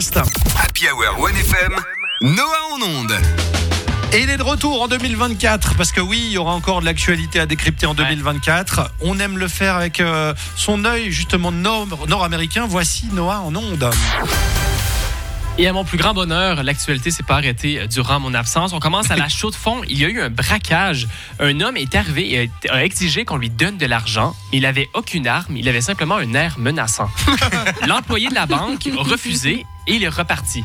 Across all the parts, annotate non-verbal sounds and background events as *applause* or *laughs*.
Happy Hour 1FM, Noah en onde. Et il est de retour en 2024 parce que oui, il y aura encore de l'actualité à décrypter en 2024. On aime le faire avec euh, son œil justement nord- nord-américain. Voici Noah en onde. Et à mon plus grand bonheur, l'actualité s'est pas arrêtée euh, durant mon absence. On commence à la chaude fond. Il y a eu un braquage. Un homme est arrivé et a- exigé qu'on lui donne de l'argent. Il avait aucune arme. Il avait simplement un air menaçant. *laughs* L'employé de la banque a refusé et il est reparti.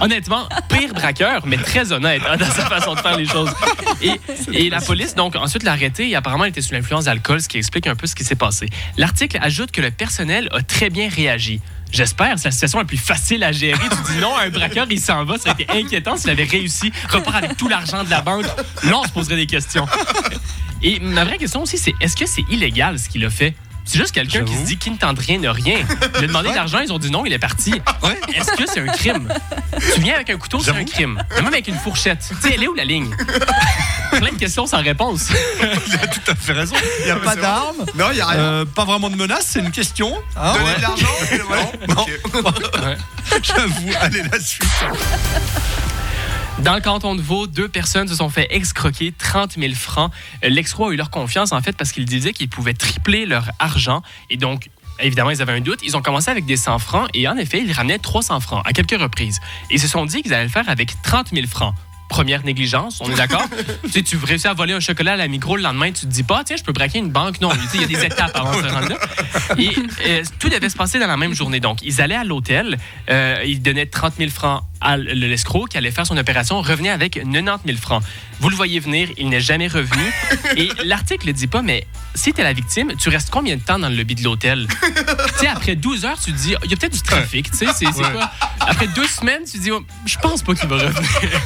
Honnêtement, pire braqueur, mais très honnête hein, dans sa façon de faire les choses. Et, et la police, donc, ensuite l'a arrêté et apparemment, il était sous l'influence d'alcool, ce qui explique un peu ce qui s'est passé. L'article ajoute que le personnel a très bien réagi. J'espère, c'est la situation la plus facile à gérer. Tu dis non à un braqueur, il s'en va. Ça a été inquiétant s'il avait réussi, repart avec tout l'argent de la banque. Là, on se poserait des questions. Et ma vraie question aussi, c'est est-ce que c'est illégal ce qu'il a fait? C'est juste quelqu'un qui se dit qui ne tente rien ne rien. Il a demandé de l'argent, ils ont dit non, il est parti. Est-ce que c'est un crime? Tu viens avec un couteau, c'est un crime. Même avec une fourchette. Tu sais, elle est où la ligne? Plein de questions sans réponse. *laughs* Il a tout à fait raison. Il n'y a pas d'arme. Non, il y a rien. euh, pas vraiment de menace, c'est une question. Hein, Donner ouais. de l'argent *laughs* Non, Ok. J'avoue, allez la suite. Dans le canton de Vaud, deux personnes se sont fait excroquer 30 000 francs. L'excroc a eu leur confiance, en fait, parce qu'ils disaient qu'ils pouvaient tripler leur argent. Et donc, évidemment, ils avaient un doute. Ils ont commencé avec des 100 francs et en effet, ils ramenaient 300 francs à quelques reprises. Et ils se sont dit qu'ils allaient le faire avec 30 000 francs. Première négligence, on est d'accord? *laughs* tu sais, tu réussis à voler un chocolat à la micro le lendemain, tu te dis pas, tiens, je peux braquer une banque. Non, il y a des étapes avant de se rendre là. Et euh, tout devait se passer dans la même journée. Donc, ils allaient à l'hôtel, euh, ils donnaient 30 000 francs l'escroc qui allait faire son opération, revenait avec 90 000 francs. Vous le voyez venir, il n'est jamais revenu. *laughs* Et l'article ne dit pas, mais si tu es la victime, tu restes combien de temps dans le lobby de l'hôtel? tu sais, après 12 heures, tu te dis, il y a peut-être du trafic, tu sais, c'est quoi? Après deux semaines, tu te dis, oh, je pense pas qu'il va revenir.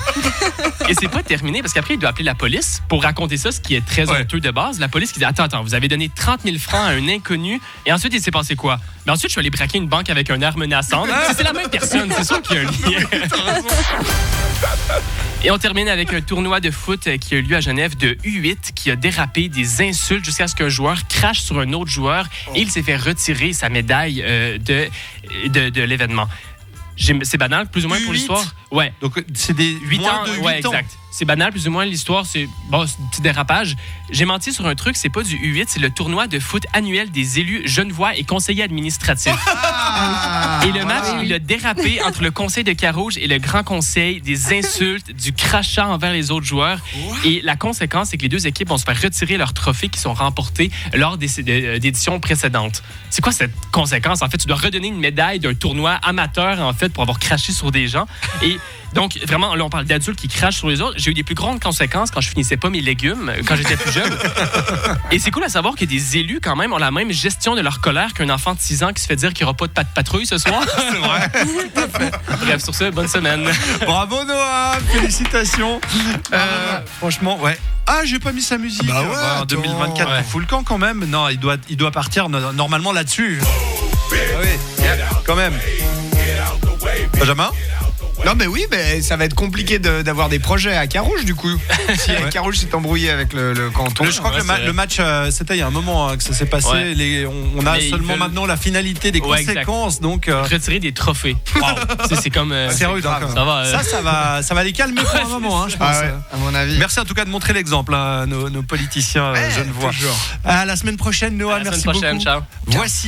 Et c'est pas terminé parce qu'après, il doit appeler la police pour raconter ça, ce qui est très Ouais. honteux de base. La police qui dit Attends, attends, vous avez donné 30 000 francs à un inconnu et ensuite, il s'est passé quoi? Mais ensuite, je suis allé braquer une banque avec un air menaçant. *laughs* C'est la même personne, c'est sûr qu'il y a un lien. *laughs* Et on termine avec un tournoi de foot qui a eu lieu à Genève de U8 qui a dérapé des insultes jusqu'à ce qu'un joueur crache sur un autre joueur et il s'est fait retirer sa médaille euh, de, de, de l'événement. C'est banal, plus ou moins pour U8? l'histoire? Ouais. Donc, c'est des 8 moins ans, de 8 ouais, ans. exact. C'est banal, plus ou moins. L'histoire, c'est bon, c'est un petit dérapage. J'ai menti sur un truc, c'est pas du U8, c'est le tournoi de foot annuel des élus genevois et conseillers administratifs. Ah, et le match, il a dérapé entre le conseil de Carouge et le grand conseil, des *laughs* insultes, du crachat envers les autres joueurs. Et la conséquence, c'est que les deux équipes vont se faire retirer leurs trophées qui sont remportés lors des de- d'éditions précédentes. C'est quoi cette conséquence? En fait, tu dois redonner une médaille d'un tournoi amateur, en fait, pour avoir craché sur des gens. Et donc, vraiment, là, on parle d'adultes qui crachent sur les autres. J'ai eu des plus grandes conséquences quand je finissais pas mes légumes, euh, quand j'étais plus jeune. *laughs* Et c'est cool à savoir que des élus, quand même, ont la même gestion de leur colère qu'un enfant de 6 ans qui se fait dire qu'il n'y aura pas de pat- patrouille ce soir. *laughs* C'est vrai. *laughs* Bref, sur ce, bonne semaine. Bravo Noah, félicitations. Euh, franchement, ouais. Ah, j'ai pas mis sa musique. Ah bah ouais, en attends. 2024, Ouais. il fout le camp quand même. Non, il doit, il doit partir no- normalement là-dessus. Ah oui, quand même. Benjamin? Non, mais oui, mais ça va être compliqué de- d'avoir des projets à Carouge, du coup. *laughs* Si Ouais. Carouge s'est embrouillé avec le, le canton. Le- je crois Ouais, que le, ma- c'est- le match, euh, c'était il y a un moment hein, que ça s'est passé. Ouais. Les- on, on a Mais ils seulement veulent- maintenant la finalité des Ouais, exact. conséquences. Donc, euh, Retirer des trophées. *laughs* Tu sais, c'est comme. euh, c'est rude. Ça va. euh, Ça, ça va, ça va les calmer pour un *laughs* moment, hein, je pense. Ah ouais, à mon avis. Merci en tout cas de montrer l'exemple, hein, nos, nos politiciens euh, Ouais, genevois. toujours. À la semaine prochaine, Noah. à la merci semaine prochaine. beaucoup. Ciao. Voici